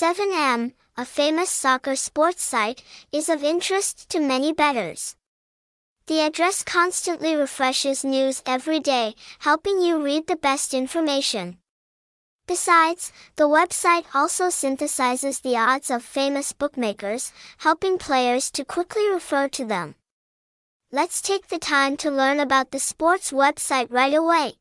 7M, a famous soccer sports site, is of interest to many bettors. The address constantly refreshes news every day, helping you read the best information. Besides, the website also synthesizes the odds of famous bookmakers, helping players to quickly refer to them. Let's take the time to learn about the sports website right away.